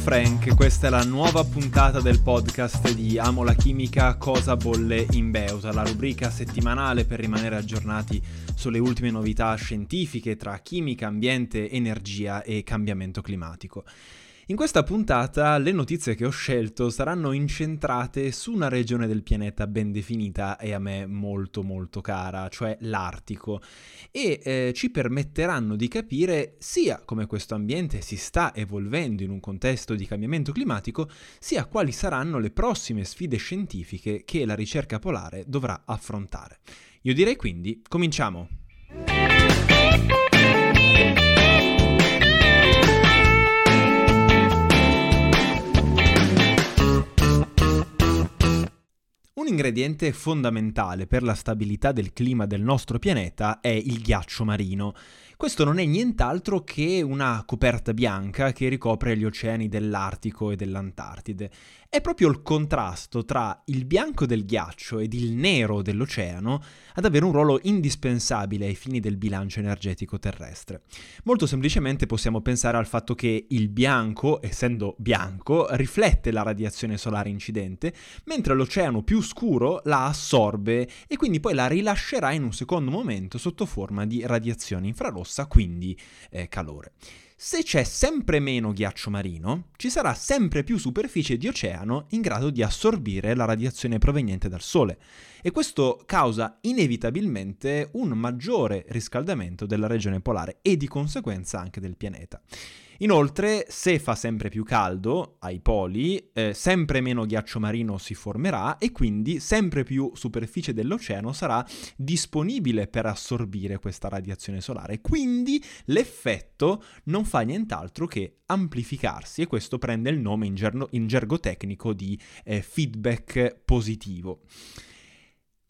Frank, questa è la nuova puntata del podcast di Amo la chimica, cosa bolle in Beuta, la rubrica settimanale per rimanere aggiornati sulle ultime novità scientifiche tra chimica, ambiente, energia e cambiamento climatico. In questa puntata le notizie che ho scelto saranno incentrate su una regione del pianeta ben definita e a me molto molto cara, cioè l'Artico, e eh, ci permetteranno di capire sia come questo ambiente si sta evolvendo in un contesto di cambiamento climatico, sia quali saranno le prossime sfide scientifiche che la ricerca polare dovrà affrontare. Io direi quindi, cominciamo! Un ingrediente fondamentale per la stabilità del clima del nostro pianeta è il ghiaccio marino. Questo non è nient'altro che una coperta bianca che ricopre gli oceani dell'Artico e dell'Antartide. È proprio il contrasto tra il bianco del ghiaccio ed il nero dell'oceano ad avere un ruolo indispensabile ai fini del bilancio energetico terrestre. Molto semplicemente possiamo pensare al fatto che il bianco, essendo bianco, riflette la radiazione solare incidente, mentre l'oceano più scuro la assorbe e quindi poi la rilascerà in un secondo momento sotto forma di radiazione infrarossa rossa, quindi eh, calore. Se c'è sempre meno ghiaccio marino, ci sarà sempre più superficie di oceano in grado di assorbire la radiazione proveniente dal Sole e questo causa inevitabilmente un maggiore riscaldamento della regione polare e di conseguenza anche del pianeta. Inoltre, se fa sempre più caldo ai poli, eh, sempre meno ghiaccio marino si formerà e quindi sempre più superficie dell'oceano sarà disponibile per assorbire questa radiazione solare. Quindi l'effetto non fa nient'altro che amplificarsi e questo prende il nome in, gergo, in gergo tecnico di eh, feedback positivo.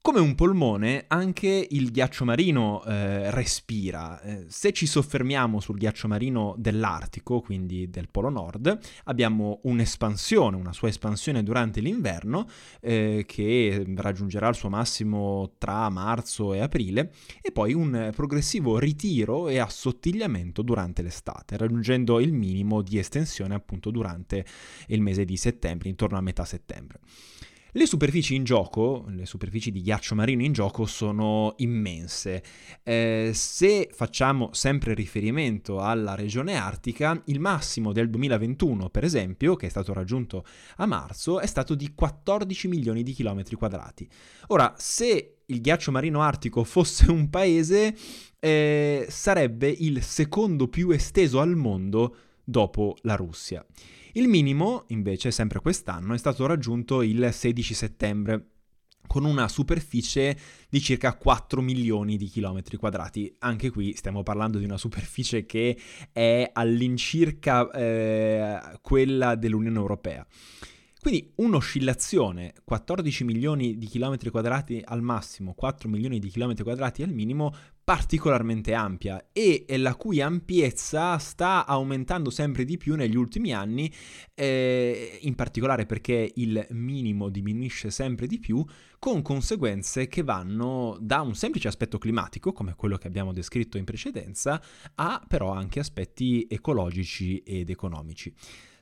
Come un polmone, anche il ghiaccio marino eh, respira. Eh, se ci soffermiamo sul ghiaccio marino dell'Artico, quindi del Polo Nord, abbiamo un'espansione, una sua espansione durante l'inverno, eh, che raggiungerà il suo massimo tra marzo e aprile, e poi un progressivo ritiro e assottigliamento durante l'estate, raggiungendo il minimo di estensione appunto durante il mese di settembre, intorno a metà settembre. Le superfici in gioco, le superfici di ghiaccio marino in gioco sono immense. Eh, se facciamo sempre riferimento alla regione artica, il massimo del 2021, per esempio, che è stato raggiunto a marzo, è stato di 14 milioni di chilometri quadrati. Ora, se il ghiaccio marino artico fosse un paese, eh, sarebbe il secondo più esteso al mondo dopo la Russia. Il minimo, invece, sempre quest'anno, è stato raggiunto il 16 settembre con una superficie di circa 4 milioni di chilometri quadrati. Anche qui stiamo parlando di una superficie che è all'incirca eh, quella dell'Unione Europea. Quindi un'oscillazione, 14 milioni di chilometri quadrati al massimo, 4 milioni di chilometri quadrati al minimo, particolarmente ampia e la cui ampiezza sta aumentando sempre di più negli ultimi anni, eh, in particolare perché il minimo diminuisce sempre di più, con conseguenze che vanno da un semplice aspetto climatico, come quello che abbiamo descritto in precedenza, a però anche aspetti ecologici ed economici.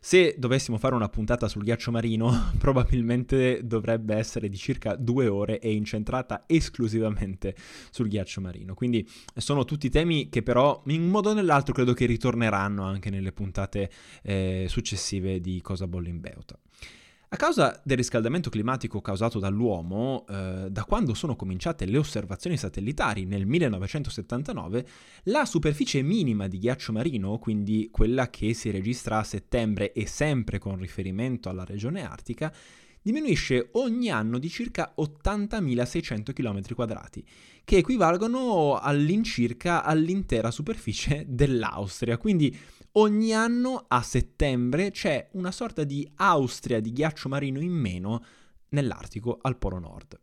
Se dovessimo fare una puntata sul ghiaccio marino, probabilmente dovrebbe essere di circa due ore e incentrata esclusivamente sul ghiaccio marino. Quindi sono tutti temi che però in un modo o nell'altro credo che ritorneranno anche nelle puntate eh, successive di Cosa Bolle in Beuta. A causa del riscaldamento climatico causato dall'uomo, eh, da quando sono cominciate le osservazioni satellitari nel 1979, la superficie minima di ghiaccio marino, quindi quella che si registra a settembre e sempre con riferimento alla regione artica, diminuisce ogni anno di circa 80.600 km2, che equivalgono all'incirca all'intera superficie dell'Austria. Quindi ogni anno a settembre c'è una sorta di Austria di ghiaccio marino in meno nell'Artico al Polo Nord.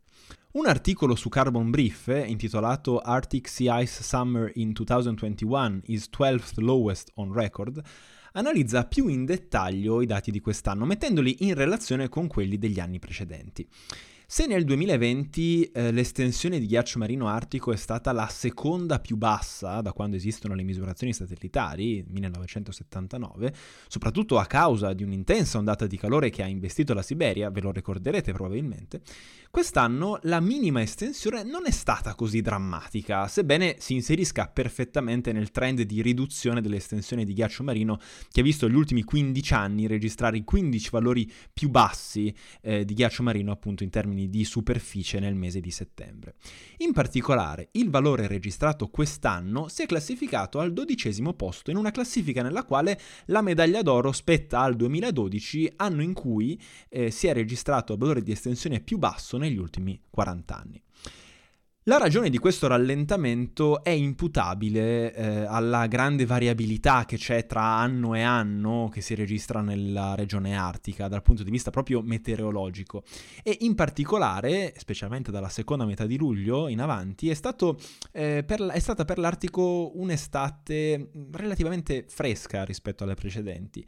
Un articolo su Carbon Brief intitolato Arctic Sea Ice Summer in 2021 is 12th lowest on record analizza più in dettaglio i dati di quest'anno, mettendoli in relazione con quelli degli anni precedenti. Se nel 2020 eh, l'estensione di ghiaccio marino artico è stata la seconda più bassa da quando esistono le misurazioni satellitari, 1979, soprattutto a causa di un'intensa ondata di calore che ha investito la Siberia, ve lo ricorderete probabilmente, quest'anno la minima estensione non è stata così drammatica, sebbene si inserisca perfettamente nel trend di riduzione dell'estensione di ghiaccio marino che ha visto gli ultimi 15 anni registrare i 15 valori più bassi eh, di ghiaccio marino appunto in termini di superficie nel mese di settembre. In particolare, il valore registrato quest'anno si è classificato al dodicesimo posto in una classifica nella quale la medaglia d'oro spetta al 2012, anno in cui eh, si è registrato il valore di estensione più basso negli ultimi 40 anni. La ragione di questo rallentamento è imputabile eh, alla grande variabilità che c'è tra anno e anno che si registra nella regione artica dal punto di vista proprio meteorologico e in particolare, specialmente dalla seconda metà di luglio in avanti, è, stato, eh, per, è stata per l'Artico un'estate relativamente fresca rispetto alle precedenti.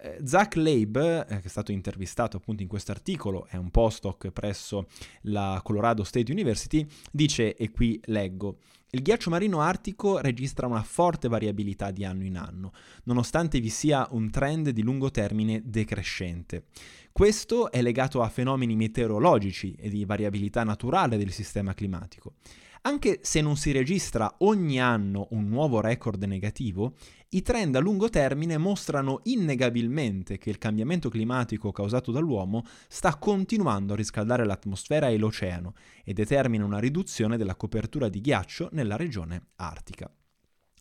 Eh, Zach Leib, eh, che è stato intervistato appunto in questo articolo, è un postdoc presso la Colorado State University, dice, e qui leggo, il ghiaccio marino artico registra una forte variabilità di anno in anno, nonostante vi sia un trend di lungo termine decrescente. Questo è legato a fenomeni meteorologici e di variabilità naturale del sistema climatico. Anche se non si registra ogni anno un nuovo record negativo, i trend a lungo termine mostrano innegabilmente che il cambiamento climatico causato dall'uomo sta continuando a riscaldare l'atmosfera e l'oceano e determina una riduzione della copertura di ghiaccio nella regione artica.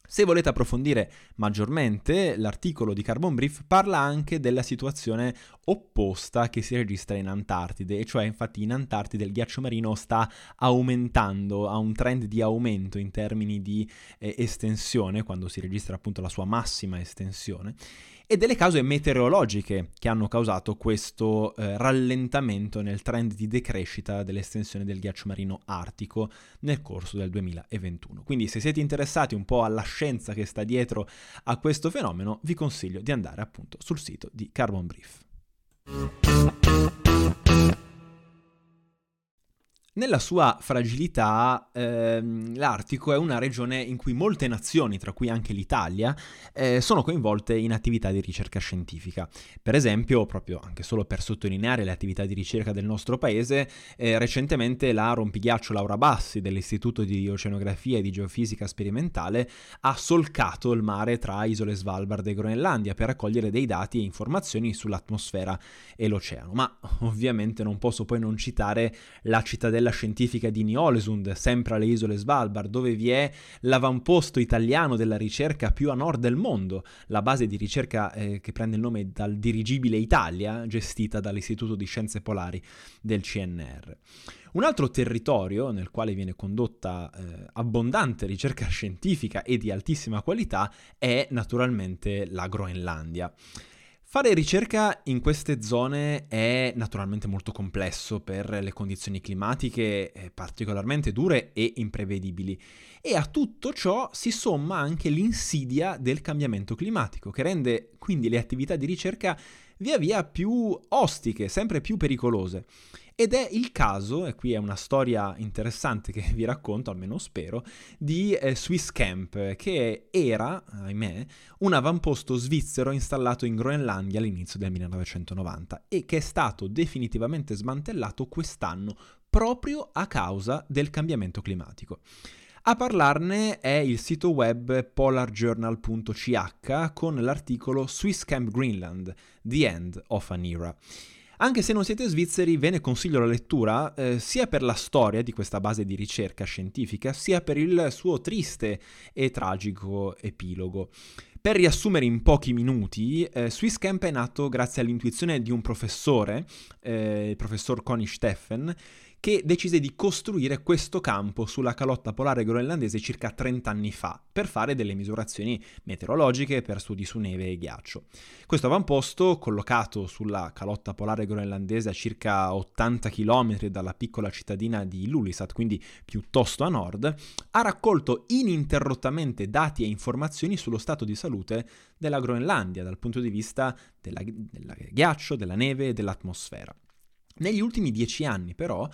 Se volete approfondire maggiormente, l'articolo di Carbon Brief parla anche della situazione opposta che si registra in Antartide, e cioè infatti in Antartide il ghiaccio marino sta aumentando, ha un trend di aumento in termini di eh, estensione, quando si registra appunto la sua massima estensione, e delle cause meteorologiche che hanno causato questo eh, rallentamento nel trend di decrescita dell'estensione del ghiaccio marino artico nel corso del 2021. Quindi se siete interessati un po' alla scienza che sta dietro a questo fenomeno, vi consiglio di andare appunto sul sito di Carbon Brief. Nella sua fragilità, ehm, l'Artico è una regione in cui molte nazioni, tra cui anche l'Italia, eh, sono coinvolte in attività di ricerca scientifica. Per esempio, proprio anche solo per sottolineare le attività di ricerca del nostro paese, eh, recentemente la rompighiaccio Laura Bassi dell'Istituto di Oceanografia e di Geofisica Sperimentale ha solcato il mare tra isole Svalbard e Groenlandia per raccogliere dei dati e informazioni sull'atmosfera e l'oceano. Ma ovviamente non posso poi non citare la cittadella quella scientifica di Niolesund, sempre alle isole Svalbard, dove vi è l'avamposto italiano della ricerca più a nord del mondo, la base di ricerca eh, che prende il nome dal dirigibile Italia, gestita dall'Istituto di Scienze Polari del CNR. Un altro territorio nel quale viene condotta eh, abbondante ricerca scientifica e di altissima qualità è naturalmente la Groenlandia. Fare ricerca in queste zone è naturalmente molto complesso per le condizioni climatiche eh, particolarmente dure e imprevedibili e a tutto ciò si somma anche l'insidia del cambiamento climatico che rende quindi le attività di ricerca via via più ostiche, sempre più pericolose. Ed è il caso, e qui è una storia interessante che vi racconto, almeno spero, di eh, Swiss Camp, che era, ahimè, un avamposto svizzero installato in Groenlandia all'inizio del 1990 e che è stato definitivamente smantellato quest'anno proprio a causa del cambiamento climatico. A parlarne è il sito web polarjournal.ch con l'articolo Swiss Camp Greenland, The End of an Era. Anche se non siete svizzeri, ve ne consiglio la lettura eh, sia per la storia di questa base di ricerca scientifica, sia per il suo triste e tragico epilogo. Per riassumere in pochi minuti, eh, Swisscamp è nato grazie all'intuizione di un professore, eh, il professor Connie Steffen, che decise di costruire questo campo sulla calotta polare groenlandese circa 30 anni fa per fare delle misurazioni meteorologiche per studi su neve e ghiaccio. Questo avamposto, collocato sulla calotta polare groenlandese a circa 80 km dalla piccola cittadina di Lulisat, quindi piuttosto a nord, ha raccolto ininterrottamente dati e informazioni sullo stato di salute della Groenlandia dal punto di vista del ghiaccio, della neve e dell'atmosfera. Negli ultimi dieci anni però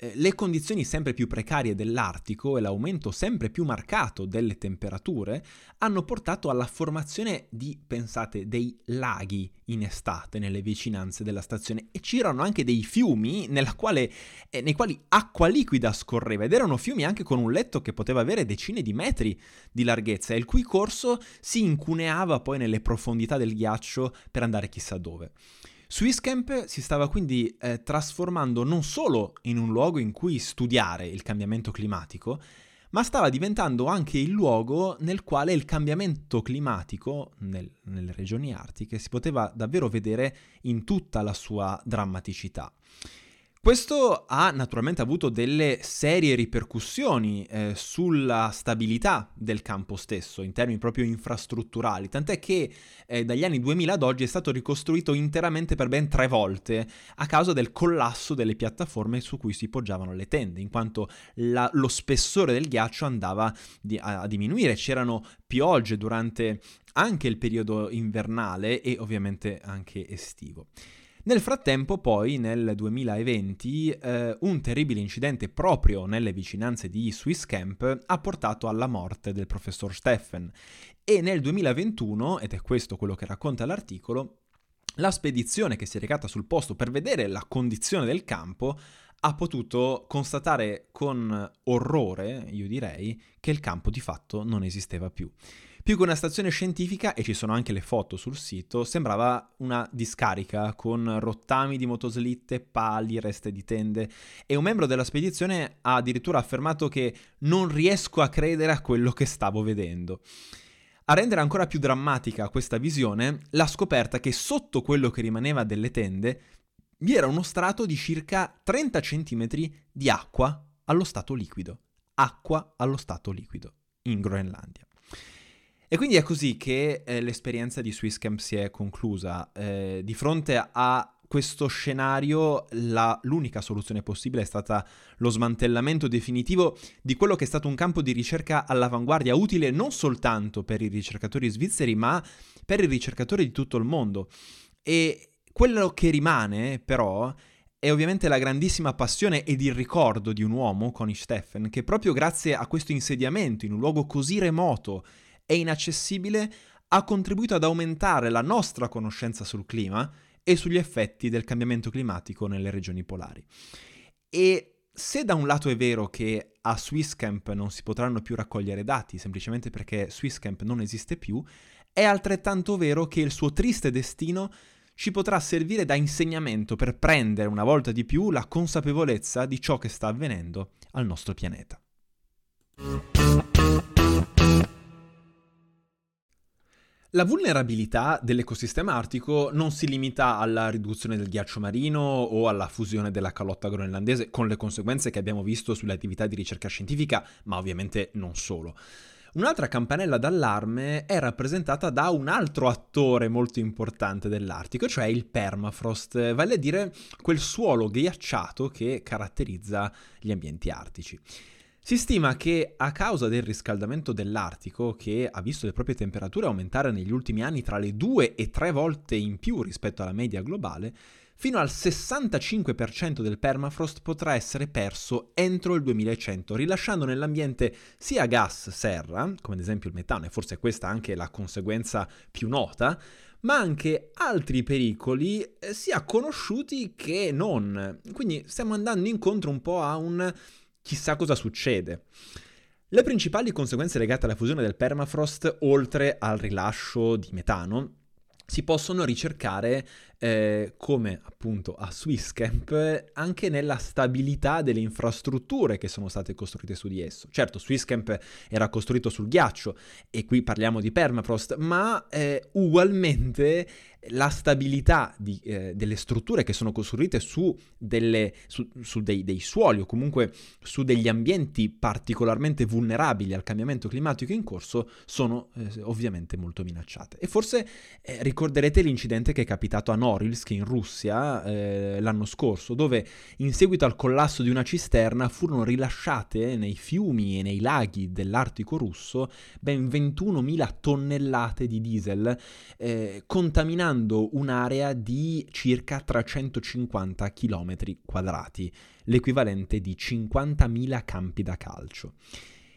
eh, le condizioni sempre più precarie dell'Artico e l'aumento sempre più marcato delle temperature hanno portato alla formazione di, pensate, dei laghi in estate nelle vicinanze della stazione e c'erano anche dei fiumi quale, eh, nei quali acqua liquida scorreva ed erano fiumi anche con un letto che poteva avere decine di metri di larghezza e il cui corso si incuneava poi nelle profondità del ghiaccio per andare chissà dove. Swisscamp si stava quindi eh, trasformando non solo in un luogo in cui studiare il cambiamento climatico, ma stava diventando anche il luogo nel quale il cambiamento climatico nel, nelle regioni artiche si poteva davvero vedere in tutta la sua drammaticità. Questo ha naturalmente avuto delle serie ripercussioni eh, sulla stabilità del campo stesso, in termini proprio infrastrutturali, tant'è che eh, dagli anni 2000 ad oggi è stato ricostruito interamente per ben tre volte a causa del collasso delle piattaforme su cui si poggiavano le tende, in quanto la, lo spessore del ghiaccio andava di, a, a diminuire, c'erano piogge durante anche il periodo invernale e ovviamente anche estivo. Nel frattempo, poi, nel 2020, eh, un terribile incidente proprio nelle vicinanze di Swiss Camp ha portato alla morte del professor Steffen e nel 2021, ed è questo quello che racconta l'articolo, la spedizione che si è recata sul posto per vedere la condizione del campo ha potuto constatare con orrore, io direi, che il campo di fatto non esisteva più. Più che una stazione scientifica, e ci sono anche le foto sul sito, sembrava una discarica con rottami di motoslitte, pali, reste di tende e un membro della spedizione ha addirittura affermato che non riesco a credere a quello che stavo vedendo. A rendere ancora più drammatica questa visione, la scoperta che sotto quello che rimaneva delle tende vi era uno strato di circa 30 cm di acqua allo stato liquido. Acqua allo stato liquido in Groenlandia. E quindi è così che eh, l'esperienza di Swisscamp si è conclusa. Eh, di fronte a questo scenario la, l'unica soluzione possibile è stata lo smantellamento definitivo di quello che è stato un campo di ricerca all'avanguardia utile non soltanto per i ricercatori svizzeri ma per i ricercatori di tutto il mondo. E quello che rimane però è ovviamente la grandissima passione ed il ricordo di un uomo, Connie Steffen, che proprio grazie a questo insediamento in un luogo così remoto e inaccessibile ha contribuito ad aumentare la nostra conoscenza sul clima e sugli effetti del cambiamento climatico nelle regioni polari. E se da un lato è vero che a Swisscamp non si potranno più raccogliere dati semplicemente perché Swisscamp non esiste più, è altrettanto vero che il suo triste destino ci potrà servire da insegnamento per prendere una volta di più la consapevolezza di ciò che sta avvenendo al nostro pianeta. La vulnerabilità dell'ecosistema artico non si limita alla riduzione del ghiaccio marino o alla fusione della calotta groenlandese, con le conseguenze che abbiamo visto sulle attività di ricerca scientifica, ma ovviamente non solo. Un'altra campanella d'allarme è rappresentata da un altro attore molto importante dell'Artico, cioè il permafrost, vale a dire quel suolo ghiacciato che caratterizza gli ambienti artici. Si stima che a causa del riscaldamento dell'Artico, che ha visto le proprie temperature aumentare negli ultimi anni tra le due e tre volte in più rispetto alla media globale, fino al 65% del permafrost potrà essere perso entro il 2100, rilasciando nell'ambiente sia gas serra, come ad esempio il metano, e forse questa è anche la conseguenza più nota, ma anche altri pericoli eh, sia conosciuti che non. Quindi stiamo andando incontro un po' a un chissà cosa succede. Le principali conseguenze legate alla fusione del permafrost, oltre al rilascio di metano, si possono ricercare eh, come appunto a Swisscamp anche nella stabilità delle infrastrutture che sono state costruite su di esso. Certo, Swisscamp era costruito sul ghiaccio e qui parliamo di permafrost, ma eh, ugualmente la stabilità di, eh, delle strutture che sono costruite su, delle, su, su dei, dei, suoli o comunque su degli ambienti particolarmente vulnerabili al cambiamento climatico in corso sono eh, ovviamente molto minacciate. E forse eh, ricorderete l'incidente che è capitato a Norilsk in Russia eh, l'anno scorso, dove in seguito al collasso di una cisterna furono rilasciate nei fiumi e nei laghi dell'Artico russo ben 21.000 tonnellate di diesel, eh, contaminando un'area di circa 350 km quadrati, l'equivalente di 50.000 campi da calcio.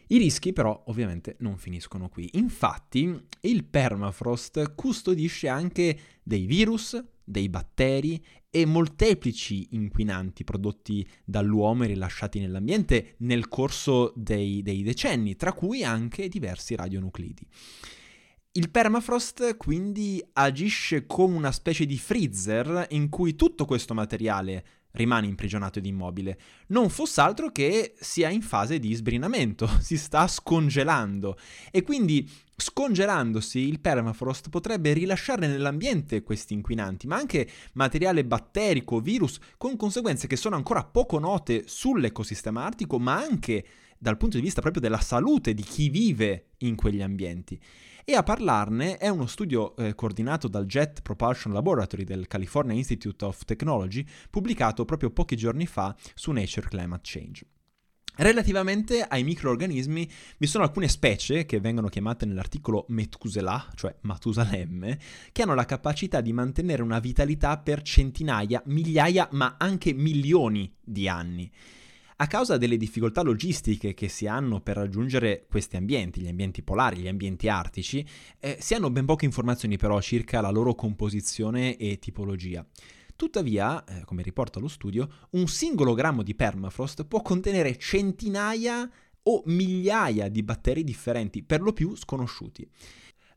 I rischi però ovviamente non finiscono qui. Infatti il permafrost custodisce anche dei virus, dei batteri e molteplici inquinanti prodotti dall'uomo e rilasciati nell'ambiente nel corso dei, dei decenni, tra cui anche diversi radionuclidi. Il permafrost quindi agisce come una specie di freezer in cui tutto questo materiale rimane imprigionato ed immobile, non fosse altro che sia in fase di sbrinamento, si sta scongelando. E quindi scongelandosi il permafrost potrebbe rilasciare nell'ambiente questi inquinanti, ma anche materiale batterico, virus, con conseguenze che sono ancora poco note sull'ecosistema artico, ma anche dal punto di vista proprio della salute di chi vive in quegli ambienti. E a parlarne è uno studio eh, coordinato dal Jet Propulsion Laboratory del California Institute of Technology, pubblicato proprio pochi giorni fa su Nature Climate Change. Relativamente ai microorganismi vi sono alcune specie che vengono chiamate nell'articolo Methuselah, cioè Matusalemme, che hanno la capacità di mantenere una vitalità per centinaia, migliaia, ma anche milioni di anni. A causa delle difficoltà logistiche che si hanno per raggiungere questi ambienti, gli ambienti polari, gli ambienti artici, eh, si hanno ben poche informazioni però circa la loro composizione e tipologia. Tuttavia, eh, come riporta lo studio, un singolo grammo di permafrost può contenere centinaia o migliaia di batteri differenti, per lo più sconosciuti.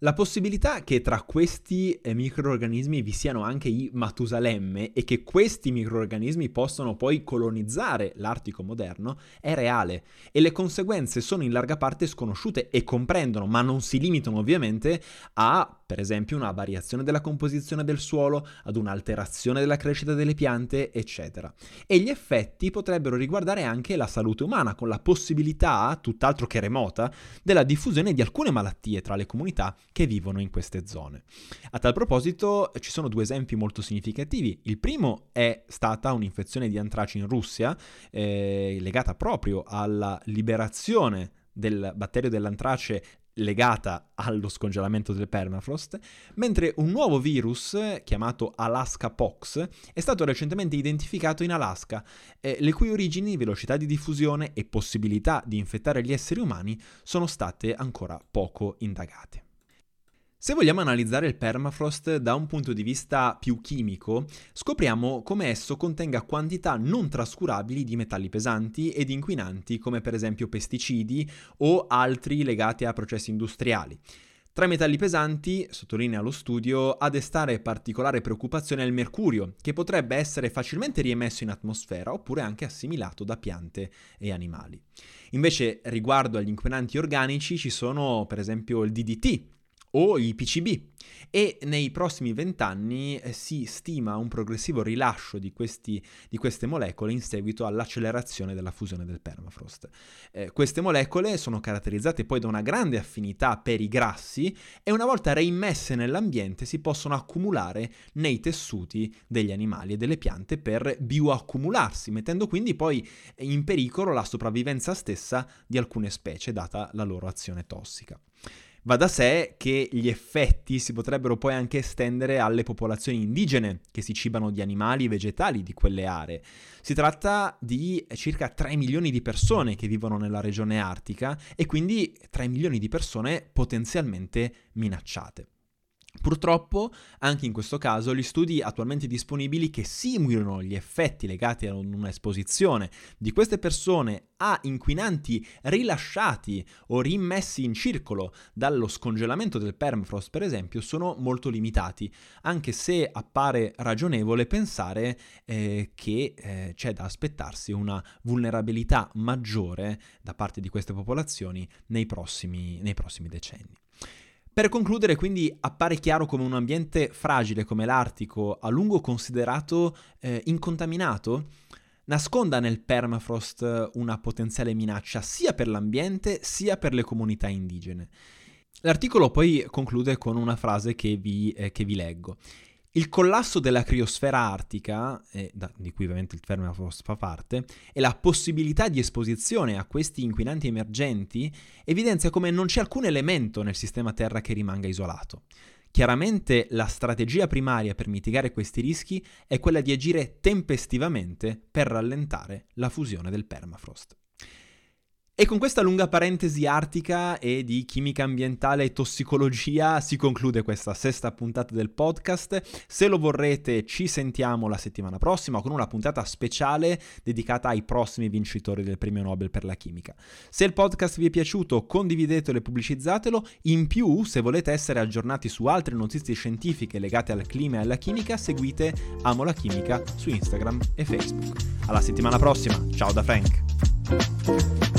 La possibilità che tra questi eh, microorganismi vi siano anche i Matusalemme e che questi microorganismi possano poi colonizzare l'Artico moderno è reale e le conseguenze sono in larga parte sconosciute e comprendono, ma non si limitano ovviamente a, per esempio, una variazione della composizione del suolo, ad un'alterazione della crescita delle piante, eccetera. E gli effetti potrebbero riguardare anche la salute umana, con la possibilità, tutt'altro che remota, della diffusione di alcune malattie tra le comunità che vivono in queste zone. A tal proposito ci sono due esempi molto significativi. Il primo è stata un'infezione di antraci in Russia eh, legata proprio alla liberazione del batterio dell'antrace legata allo scongelamento del permafrost, mentre un nuovo virus chiamato Alaska Pox è stato recentemente identificato in Alaska, eh, le cui origini, velocità di diffusione e possibilità di infettare gli esseri umani sono state ancora poco indagate. Se vogliamo analizzare il permafrost da un punto di vista più chimico, scopriamo come esso contenga quantità non trascurabili di metalli pesanti ed inquinanti come per esempio pesticidi o altri legati a processi industriali. Tra i metalli pesanti, sottolinea lo studio, a destare particolare preoccupazione è il mercurio, che potrebbe essere facilmente riemesso in atmosfera oppure anche assimilato da piante e animali. Invece, riguardo agli inquinanti organici, ci sono per esempio il DDT, o i PCB e nei prossimi vent'anni eh, si stima un progressivo rilascio di, questi, di, queste molecole in seguito all'accelerazione della fusione del permafrost. Eh, queste molecole sono caratterizzate poi da una grande affinità per i grassi e una volta reimmesse nell'ambiente si possono accumulare nei tessuti degli animali e delle piante per bioaccumularsi, mettendo quindi poi in pericolo la sopravvivenza stessa di alcune specie data la loro azione tossica. Va da sé che gli effetti si potrebbero poi anche estendere alle popolazioni indigene che si cibano di animali e vegetali di quelle aree. Si tratta di circa 3 milioni di persone che vivono nella regione artica e quindi 3 milioni di persone potenzialmente minacciate. Purtroppo, anche in questo caso, gli studi attualmente disponibili che simulano gli effetti legati a un'esposizione di queste persone a inquinanti rilasciati o rimmessi in circolo dallo scongelamento del permafrost, per esempio, sono molto limitati, anche se appare ragionevole pensare eh, che eh, c'è da aspettarsi una vulnerabilità maggiore da parte di queste popolazioni nei prossimi, nei prossimi decenni. Per concludere, quindi, appare chiaro come un ambiente fragile come l'Artico, a lungo considerato eh, incontaminato, nasconda nel permafrost una potenziale minaccia sia per l'ambiente sia per le comunità indigene. L'articolo poi conclude con una frase che vi, eh, che vi leggo. Il collasso della criosfera artica, eh, da, di cui ovviamente il permafrost fa parte, e la possibilità di esposizione a questi inquinanti emergenti evidenzia come non c'è alcun elemento nel sistema Terra che rimanga isolato. Chiaramente la strategia primaria per mitigare questi rischi è quella di agire tempestivamente per rallentare la fusione del permafrost. E con questa lunga parentesi artica e di chimica ambientale e tossicologia si conclude questa sesta puntata del podcast. Se lo vorrete ci sentiamo la settimana prossima con una puntata speciale dedicata ai prossimi vincitori del premio Nobel per la chimica. Se il podcast vi è piaciuto condividetelo e pubblicizzatelo. In più, se volete essere aggiornati su altre notizie scientifiche legate al clima e alla chimica, seguite Amo la Chimica su Instagram e Facebook. Alla settimana prossima, ciao da Frank!